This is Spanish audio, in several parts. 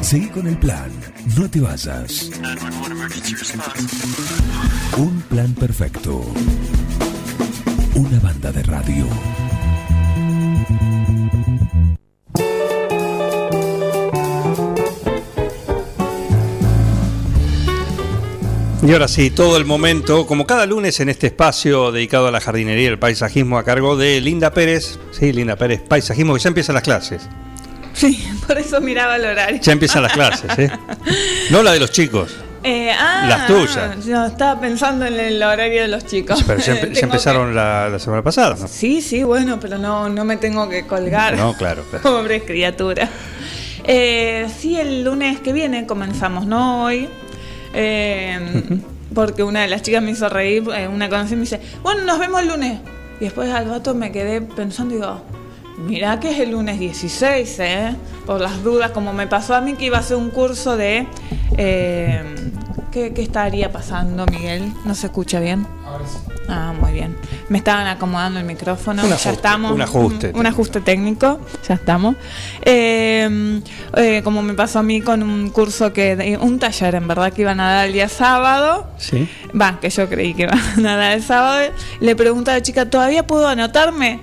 Seguí con el plan, no te vayas. Un plan perfecto. Una banda de radio. Y ahora sí, todo el momento, como cada lunes en este espacio dedicado a la jardinería y el paisajismo a cargo de Linda Pérez. Sí, Linda Pérez, paisajismo, que ya empiezan las clases. Sí, por eso miraba el horario. Ya empiezan las clases, ¿eh? No la de los chicos. Eh, ah, Las tuyas. Yo estaba pensando en el horario de los chicos. Pero ya, empe- ya empezaron la, la semana pasada, ¿no? Sí, sí, bueno, pero no, no me tengo que colgar. No, claro. claro. Pobre criatura. Eh, sí, el lunes que viene comenzamos, no hoy. Eh, Porque una de las chicas me hizo reír, eh, una conocida me dice, bueno, nos vemos el lunes. Y después al rato me quedé pensando y digo, mirá que es el lunes 16, ¿eh? Por las dudas, como me pasó a mí que iba a hacer un curso de... eh, ¿qué, qué estaría pasando, Miguel? ¿No se escucha bien? Ah, muy bien. Me estaban acomodando el micrófono. Un ya ajuste, estamos. un ajuste Un, un ajuste técnico. Ya estamos. Eh, eh, como me pasó a mí con un curso que. Un taller, en verdad, que iban a dar el día sábado. Sí. Va, que yo creí que iban a dar el sábado. Le pregunto a la chica, ¿todavía puedo anotarme?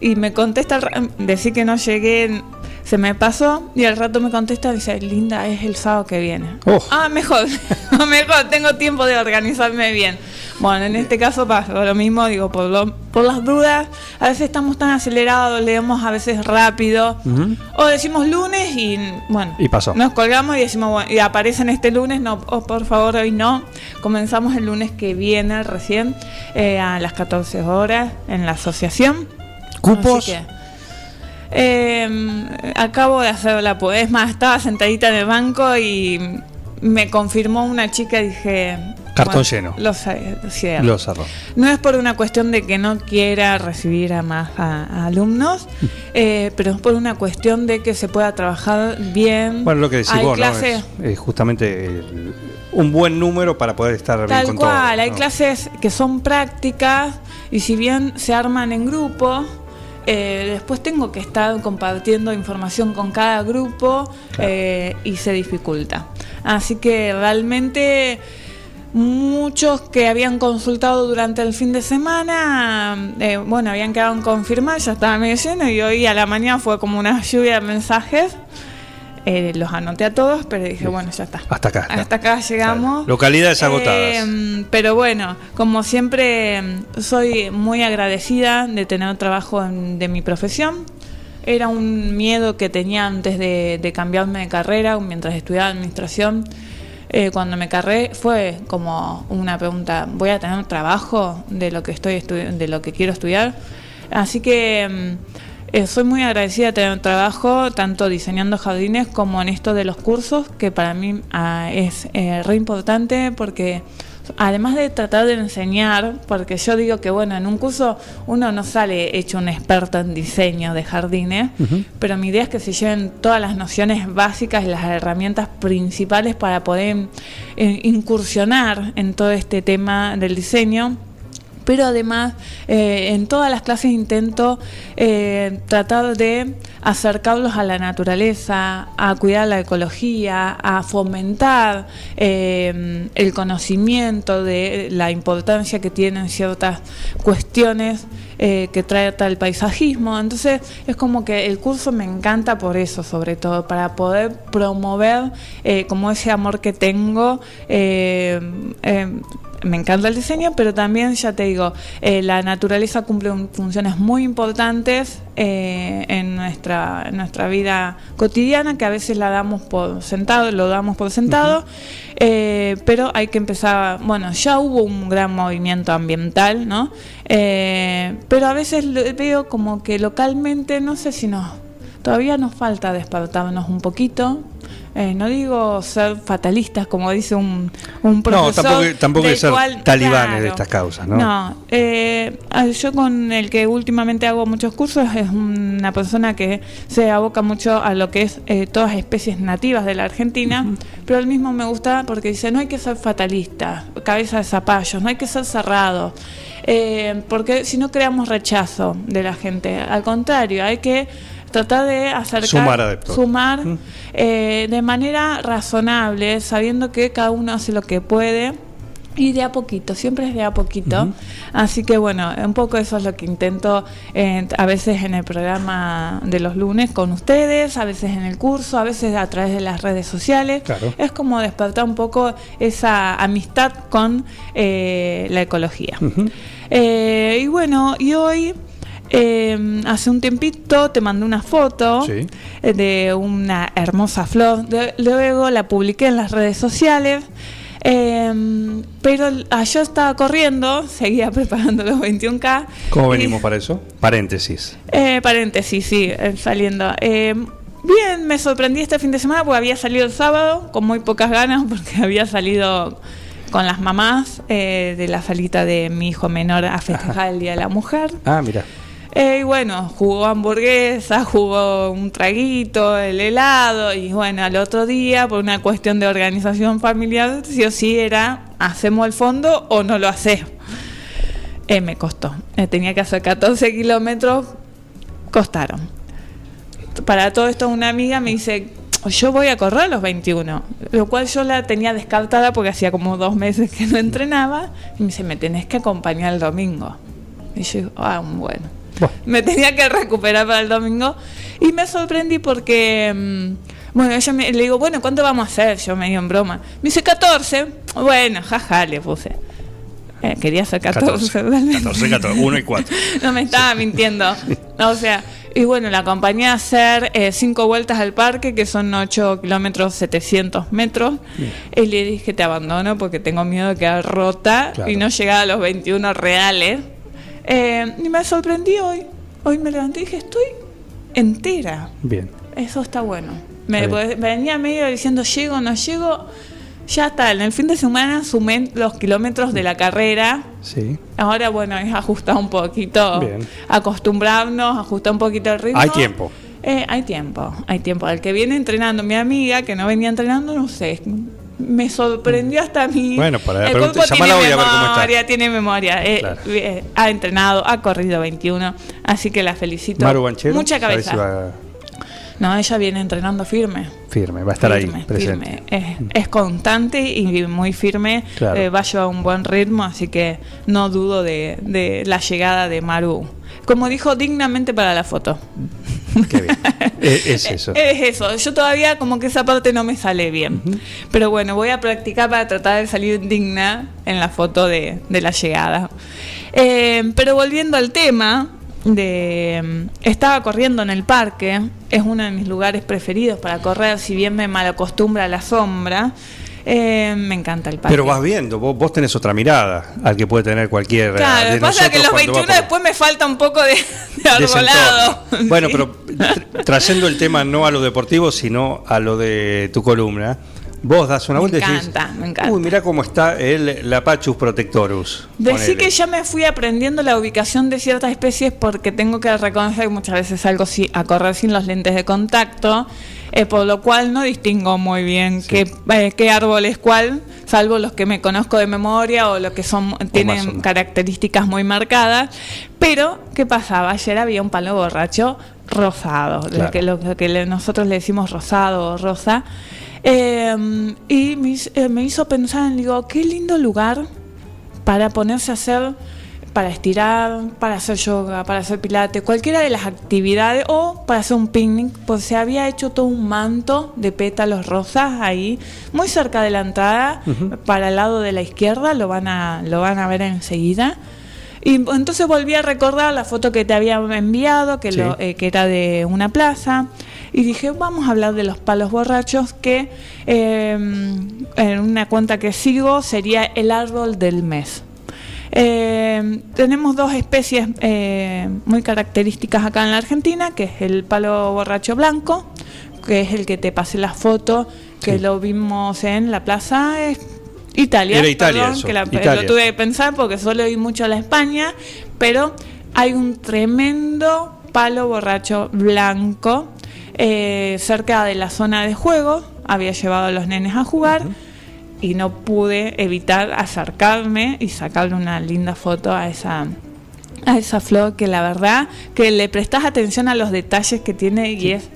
Y me contesta, ra- decir que no llegué, se me pasó. Y al rato me contesta, dice, Linda, es el sábado que viene. Oh. Ah, mejor, mejor, tengo tiempo de organizarme bien. Bueno, en este caso pasa lo mismo, digo, por, lo- por las dudas, a veces estamos tan acelerados, leemos a veces rápido, o decimos lunes y bueno, Y pasó. nos colgamos y decimos, bueno, y aparecen este lunes, no, oh, por favor, hoy no. Comenzamos el lunes que viene recién eh, a las 14 horas en la asociación. ¿Cupos? Eh, acabo de hacer la pu- Es más, estaba sentadita en el banco y me confirmó una chica y dije... Cartón lleno. Lo sé, cierto. Lo cerró. No es por una cuestión de que no quiera recibir a más a- a alumnos, eh, pero es por una cuestión de que se pueda trabajar bien. Bueno, lo que decís Hay vos, ¿no? Es, es justamente el- un buen número para poder estar bien Tal con cual, todo. hay clases que son prácticas y si bien se arman en grupo, eh, después tengo que estar compartiendo información con cada grupo Claro. eh, y se dificulta. Así que realmente muchos que habían consultado durante el fin de semana, eh, bueno, habían quedado en confirmar, ya estaba medio lleno y hoy a la mañana fue como una lluvia de mensajes. Eh, los anoté a todos, pero dije, bueno, ya está. Hasta acá. Hasta acá llegamos. Claro. Localidades agotadas. Eh, pero bueno, como siempre, soy muy agradecida de tener trabajo en- de mi profesión. Era un miedo que tenía antes de, de cambiarme de carrera, mientras estudiaba administración. Eh, cuando me carré fue como una pregunta, ¿voy a tener trabajo de lo que estoy de lo que quiero estudiar? Así que mm, eh, soy muy agradecida de tener trabajo tanto diseñando jardines como en esto de los cursos, que para mí ah, es eh, re importante porque además de tratar de enseñar, porque yo digo que bueno, en un curso uno no sale hecho un experto en diseño de jardines, pero mi idea es que se lleven todas las nociones básicas y las herramientas principales para poder eh, incursionar en todo este tema del diseño pero además eh, en todas las clases intento eh, tratar de acercarlos a la naturaleza, a cuidar la ecología, a fomentar eh, el conocimiento de la importancia que tienen ciertas cuestiones que trata el paisajismo. Entonces es como que el curso me encanta por eso, sobre todo, para poder promover como ese amor que tengo. Me encanta el diseño, pero también, ya te digo, eh, la naturaleza cumple un- funciones muy importantes eh, en, nuestra, en nuestra vida cotidiana, que a veces la damos por sentado, lo damos por sentado, eh, pero hay que empezar, bueno, ya hubo un gran movimiento ambiental, ¿no? Eh, pero a veces lo- veo como que localmente, no sé si nos, todavía nos falta despertarnos un poquito. Eh, no digo ser fatalistas, como dice un, un No, profesor. tampoco, tampoco que ser cual- talibanes de estas causas, ¿no? No, eh, yo con el que últimamente hago muchos cursos es una persona que se aboca mucho a lo que es eh, todas especies nativas de la Argentina, pero él mismo me gusta porque dice no hay que ser fatalista, cabeza de zapallos, no hay que ser cerrado, eh, porque si no creamos rechazo de la gente, al contrario, hay que tratar de acercar, Sumar adeptos. sumar, eh, de manera razonable, sabiendo que cada uno hace lo que puede. Y de a poquito, siempre es de a poquito. Así que bueno, un poco eso es lo que intento eh, a veces en el programa de los lunes con ustedes, a veces en el curso, a veces a través de las redes sociales. Claro. Es como despertar un poco esa amistad con eh, la ecología. Eh, y bueno, y hoy, eh, hace un tiempito, te mandé una foto Sí. eh, de una hermosa flor. De- luego la publiqué en las redes sociales. Eh, pero ah, yo estaba corriendo, seguía preparando los 21K. ¿Cómo y- venimos para eso? Paréntesis. eh, paréntesis, sí, eh, saliendo. Eh, bien, me sorprendí este fin de semana porque había salido el sábado con muy pocas ganas porque había salido con las mamás eh, de la salita de mi hijo menor a festejar el Día de la Mujer. Ah, mira. Eh, y bueno, jugó hamburguesa, jugó un traguito, el helado, y bueno, al otro día, por una cuestión de organización familiar, sí o sí era, ¿hacemos el fondo o no lo hacemos? Eh, me costó. Eh, tenía que hacer 14 kilómetros, costaron. Para todo esto, una amiga me dice, yo voy a correr los 21, lo cual yo la tenía descartada porque hacía como dos meses que no entrenaba, y me dice, me tenés que acompañar el domingo. Y yo ah, bueno. Bueno. Me tenía que recuperar para el domingo. Y me sorprendí porque, mm, bueno, ella me, le digo, bueno, ¿cuánto vamos a hacer? Yo medio en broma. Me dice 14. Bueno, jaja, le puse. Eh, quería hacer 14, 14, realmente. 14, 14, 1 y 4. No me estaba mintiendo. O sea, y bueno, la acompañé a hacer eh, cinco vueltas al parque, que son 8 kilómetros 700 metros. Y le dije, te abandono porque tengo miedo de quedar rota Claro. y no llegar a los 21 reales. Eh, y me sorprendí hoy. Hoy me levanté y dije, estoy entera. Bien. Eso está bueno. Me, pues, venía medio diciendo, llego, no llego. Ya está, en el fin de semana sumé los kilómetros de la carrera. Sí. Ahora, bueno, es ajustar un poquito, Bien. acostumbrarnos, ajustar un poquito el ritmo. Hay tiempo. Eh, hay tiempo, hay tiempo. El que viene entrenando, mi amiga, que no venía entrenando, no sé, me sorprendió hasta a mí. Bueno, para- el pregunta- cuerpo tiene hoy a ver cómo está. memoria, tiene memoria. Eh, Claro. eh, ha entrenado, ha corrido 21, así que la felicito. Maru Banchero. Mucha ¿sabes cabeza. si No, ella viene entrenando firme. firme, va a estar Firme, ahí, presente. firme. Es, es constante y muy firme. Claro. eh, va a llevar un buen ritmo, así que no dudo de, de la llegada de Maru. Como dijo, dignamente para la foto. Qué bien. es, es eso. Es eso. Yo todavía como que esa parte no me sale bien. Pero bueno, voy a practicar para tratar de salir digna en la foto de, de la llegada. Eh, pero volviendo al tema de mm, estaba corriendo en el parque, es uno de mis lugares preferidos para correr, si bien me malacostumbra a la sombra. Eh, me encanta el parque. Pero vas viendo, vos, vos tenés otra mirada al que puede tener cualquier eh, Claro, de pasa es que los cuando va 21 por- después me falta un poco de, de arbolado. Bueno, pero tr- trayendo el tema no a lo deportivo, sino a lo de tu columna, vos das una Me vuelta y encanta, decís, me encanta. uy, mirá cómo está el Lapachus protectorus. Decí ponele". que ya me fui aprendiendo la ubicación de ciertas especies porque tengo que reconocer que muchas veces salgo a correr sin los lentes de contacto, eh, por lo cual no distingo muy bien qué, eh, qué árbol es cuál, salvo los que me conozco de memoria o los que son o tienen características muy marcadas. Pero, ¿qué pasaba? Ayer había un palo borracho rosado, lo Claro. que, lo que nosotros le decimos rosado o rosa. Eh, y me, hizo- eh, me hizo pensar, digo, qué lindo lugar para ponerse a hacer, para estirar, para hacer yoga, para hacer pilates, cualquiera de las actividades o para hacer un picnic, pues se había hecho todo un manto de pétalos rosas ahí, muy cerca de la entrada, para el lado de la izquierda, lo van a, lo van a ver enseguida. Y entonces volví a recordar la foto que te había enviado, que, Sí. lo, eh, que era de una plaza, y dije, vamos a hablar de los palos borrachos, que eh, en una cuenta que sigo sería el árbol del mes. Eh, tenemos dos especies eh, muy características acá en la Argentina, que es el palo borracho blanco, que es el que te pasé la foto, que Sí. lo vimos en la plaza eh, Italia. Era Italia perdón, eso, que la- Italia. lo tuve que pensar porque solo ir mucho a la España, pero hay un tremendo palo borracho blanco eh, cerca de la zona de juego. Había llevado a los nenes a jugar y no pude evitar acercarme y sacarle una linda foto a esa a esa flor que la verdad que le prestas atención a los detalles que tiene y es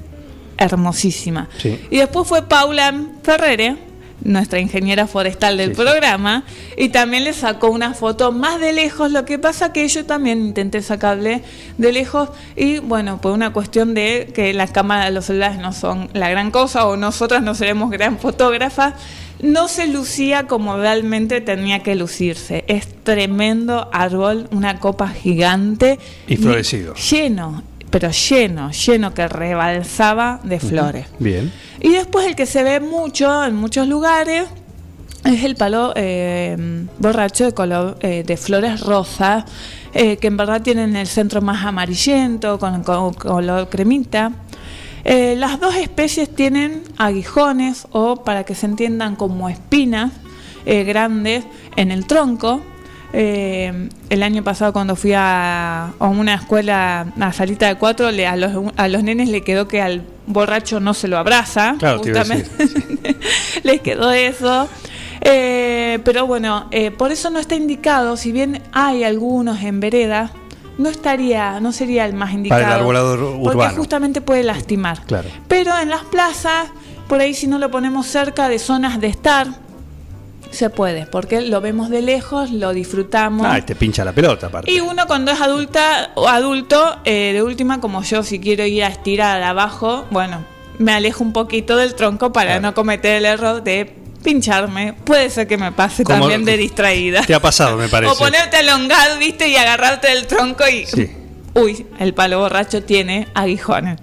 hermosísima. Sí. Y después fue Paula Ferrere, nuestra ingeniera forestal del Sí, sí. programa, y también le sacó una foto más de lejos. Lo que pasa que yo también intenté sacarle de lejos y bueno, por una cuestión de que las cámaras de los celulares no son la gran cosa o nosotras no seremos gran fotógrafas. No se lucía como realmente tenía que lucirse. Es tremendo árbol, una copa gigante. Y florecido. Lleno, pero lleno, lleno que rebalsaba de flores. Bien. Y después el que se ve mucho en muchos lugares es el palo eh, borracho de color eh, de flores rosas, eh, que en verdad tienen el centro más amarillento, con, con color cremita. Las dos especies tienen aguijones o, para que se entiendan, como espinas grandes en el tronco. Eh, el año pasado cuando fui a, a una escuela, a salita de cuatro, le- a, los, a los nenes le quedó que al borracho no se lo abraza. Claro, justamente. Les quedó eso. Eh, pero bueno, eh, por eso no está indicado, si bien hay algunos en vereda, no estaría, no sería el más indicado. Para el arbolador Porque urbano. justamente puede lastimar. Claro. Pero en las plazas, por ahí si no lo ponemos cerca de zonas de estar, se puede, porque lo vemos de lejos, lo disfrutamos. Ah, y te pincha la pelota aparte. Y uno cuando es adulta o adulto, eh, de última, como yo, si quiero ir a estirar abajo, bueno, me alejo un poquito del tronco para Claro. no cometer el error de pincharme. Puede ser que me pase Como- también de distraída. Te ha pasado, me parece. O ponerte a elongar, viste, y agarrarte del tronco y... Sí. Uy, el palo borracho tiene aguijones.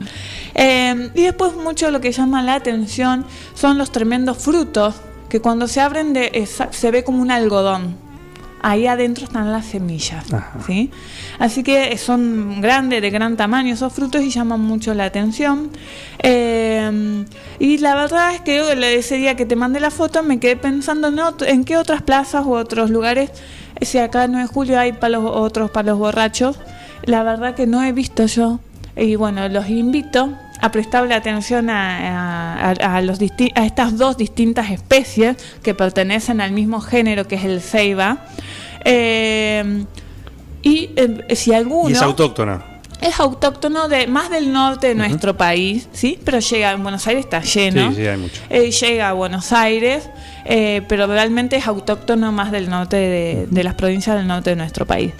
Eh, y después mucho lo que llama la atención son los tremendos frutos que cuando se abren de, esa- se ve como un algodón. Ahí adentro están las semillas. Ajá. ¿sí? Así que son grandes, de gran tamaño esos frutos y llaman mucho la atención. Eh, y la verdad es que ese día que te mandé la foto me quedé pensando en, en qué otras plazas u otros lugares, si acá en 9 de julio hay palos, otros palos borrachos. La verdad que no he visto yo. Y bueno, los invito a prestarle atención a, a- a los a estas dos distintas especies que pertenecen al mismo género que es el ceiba. Eh, y eh, si alguno Y es autóctona. Es autóctono de más del norte de nuestro país, ¿sí? Pero llega en Buenos Aires está lleno. Sí, sí, hay mucho. Eh, llega a Buenos Aires, eh, pero realmente es autóctono más del norte de, de las provincias del norte de nuestro país.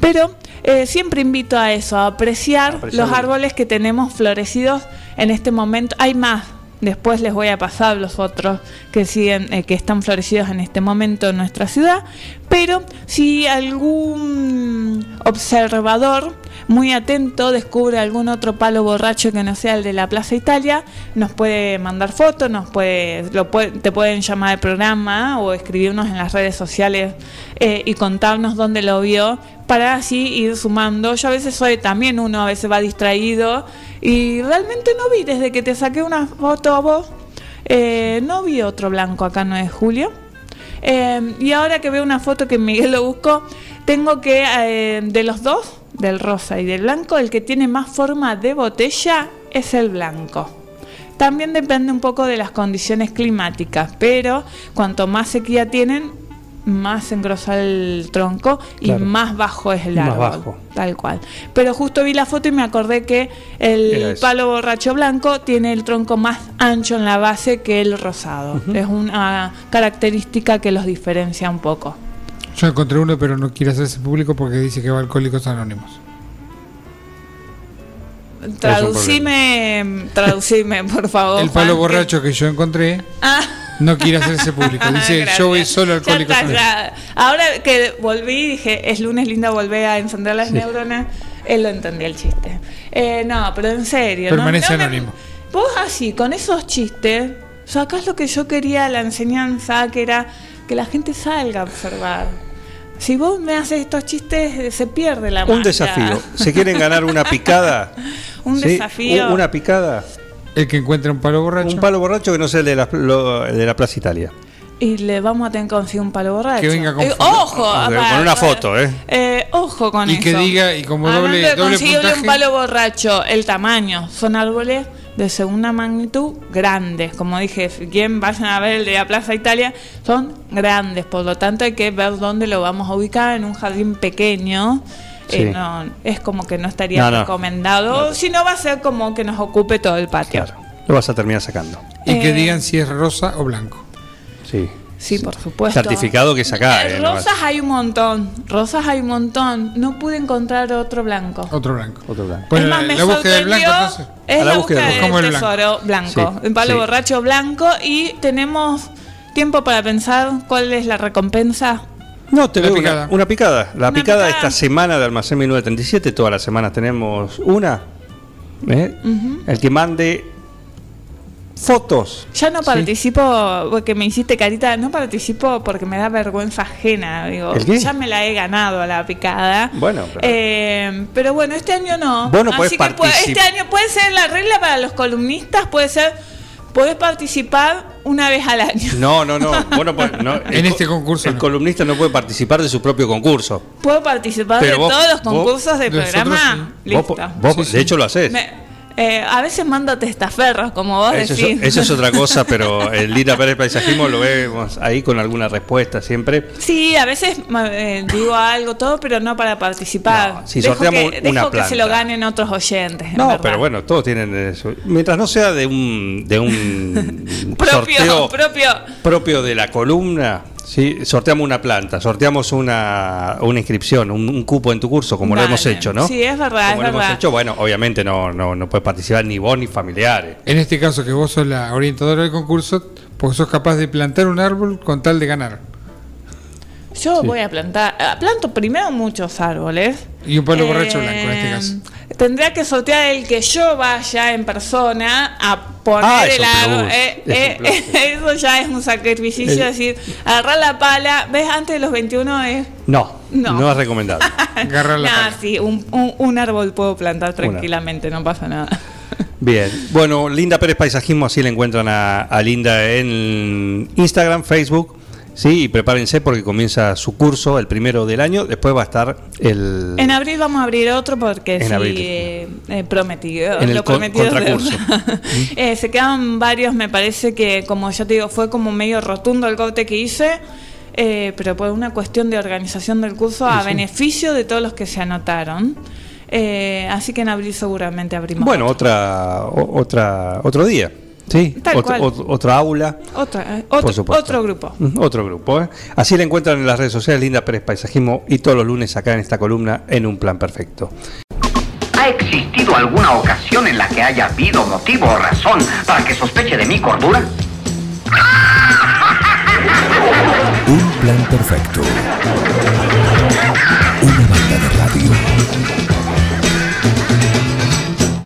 Pero eh, siempre invito a eso, a apreciar los árboles que tenemos florecidos en este momento. Hay más. Después les voy a pasar los otros que siguen, eh, que están florecidos en este momento en nuestra ciudad. Pero si algún observador muy atento descubre algún otro palo borracho que no sea el de la Plaza Italia, nos puede mandar fotos, nos puede, te pueden llamar al programa o escribirnos en las redes sociales eh, y contarnos dónde lo vio para así ir sumando. Yo a veces soy también uno, a veces va distraído y realmente no vi desde que te saqué una foto a vos, eh, no vi otro blanco acá 9 de julio. Eh, y ahora que veo una foto que Miguel lo buscó, tengo que eh, de los dos, del rosa y del blanco, el que tiene más forma de botella es el blanco. También depende un poco de las condiciones climáticas, pero cuanto más sequía tienen, más engrosa el tronco y Claro. más bajo es el Más árbol. bajo. Tal cual. Pero justo vi la foto y me acordé que el palo borracho blanco tiene el tronco más ancho en la base que el rosado. Es una característica que los diferencia un poco. Yo encontré uno, pero no quiere hacerse público porque dice que va a Alcohólicos Anónimos. Traducime, traducime, por favor. El palo Juan, borracho que yo encontré Ah. no quiere hacerse público. Dice, Gracias. yo voy solo a Ya está. Ahora que volví, dije, es lunes linda, volver a encender las neuronas. Él lo entendió el chiste. Eh, no, pero en serio. Permanece No me- anónimo. Vos así, con esos chistes, sacás lo que yo quería, la enseñanza, que era que la gente salga a observar. Si vos me haces estos chistes, se pierde la Un magia. desafío. ¿Se quieren ganar una picada? Un ¿Sí? desafío. Una picada. El que encuentra un palo borracho. Un palo borracho que no sea el de la, lo- el de la Plaza Italia. Y le vamos a tener que conseguir un palo borracho. Que venga con Eh, foto. ojo, Con aparte. una foto, ¿eh? Eh, ojo con Y eso. que diga, y como Hablando doble- doble puntaje. un palo borracho, el tamaño. Son árboles de segunda magnitud grandes. Como dije, si quieren vayan a ver el de la Plaza Italia, son grandes. Por lo tanto, hay que ver dónde lo vamos a ubicar en un jardín pequeño. eh, Sí. no, es como que no estaría No, no. recomendado. Si no, va a ser como que nos ocupe todo el patio. Claro. Lo vas a terminar sacando. Y que Eh, digan si es rosa o blanco. Sí. Sí, por supuesto. Certificado que es acá, Eh, eh, no rosas hay un montón. Rosas hay un montón. No pude encontrar otro blanco. Otro blanco. Otro blanco. Bueno, es más, la- me la búsqueda del blanco, entonces. Es A la, la búsqueda búsqueda del blanco. tesoro blanco. Sí, el palo sí. borracho blanco. Y tenemos tiempo para pensar cuál es la recompensa. No, te veo una- picada. Una, picada. La Una picada picada. esta semana de Almacén 1937, todas las semanas tenemos una. ¿eh? Ujú. El que mande fotos. Ya no Sí. participo, porque me hiciste carita, no participo porque me da vergüenza ajena. Digo, ¿El qué? ya me la he ganado a la picada. Bueno, pero- Eh, pero bueno, este año no. Vos no podés Así que puede- este año puede ser la regla para los columnistas, puede ser, podés participar una vez al año. No, no, no. vos no podés- no, En este concurso El no. columnista no puede participar de su propio concurso. Puedo participar Pero de vos- todos los concursos del nosotros programa. Vos, Listo. vos, Sí, sí. de hecho, lo haces. Me- eh, a veces mando testaferros, como vos Eso, decís. es, eso es otra cosa, pero el Lira Pérez Paisajismo lo vemos ahí con alguna respuesta siempre. Sí, a veces eh, digo algo, todo, pero no para participar. No, si dejo sorteamos que, una dejo que se lo ganen otros oyentes. en No, pero bueno, todos tienen eso. Mientras no sea de un, de un Propio, sorteo propio. propio de la columna, ¿sí? sorteamos una planta, sorteamos una, una inscripción, un, un cupo en tu curso, como lo hemos hecho, ¿no? Sí, es verdad, Como es lo hemos hecho, bueno, obviamente no, no, no puedes participar ni vos ni familiares. En este caso, que vos sos la orientadora del concurso, porque sos capaz de plantar un árbol con tal de ganar. Yo voy a plantar. ah, Planto primero muchos árboles. Y un Eh, borracho blanco en este caso. Tendría que sortear el que yo vaya en persona a poner Ah, el árbol. Eh, eh, eso ya es un sacrificio. El- Es decir, agarrar la pala. ¿Ves? Antes de los 21 es. No, no, No. es recomendable. Agarrar la Nah, pala. sí, un, un- un árbol puedo plantar tranquilamente, no pasa nada. Bien, bueno, Linda Pérez Paisajismo, así le encuentran a, a Linda en Instagram, Facebook, sí, prepárense porque comienza su curso, el primero del año, después va a estar el... En abril vamos a abrir otro porque sí, eh, eh, prometido. En lo prometido contracurso. Eh, se quedan varios, me parece que, como ya te digo, fue como medio rotundo el corte que hice, eh, pero por una cuestión de organización del curso a beneficio de todos los que se anotaron. Así que en abril seguramente abrimos Bueno, otro. otra, o- otra, otro día, sí, Tal Ot- cual. ot- otra aula. Otra, eh, por otro, supuesto. otro grupo. Mm, Otro grupo, ¿eh? Así la encuentran en las redes sociales, Linda Pérez Paisajismo, y todos los lunes acá en esta columna en Un Plan Perfecto. ¿Ha existido alguna ocasión en la que haya habido motivo o razón para que sospeche de mi cordura? Un plan perfecto. Una banda de radio.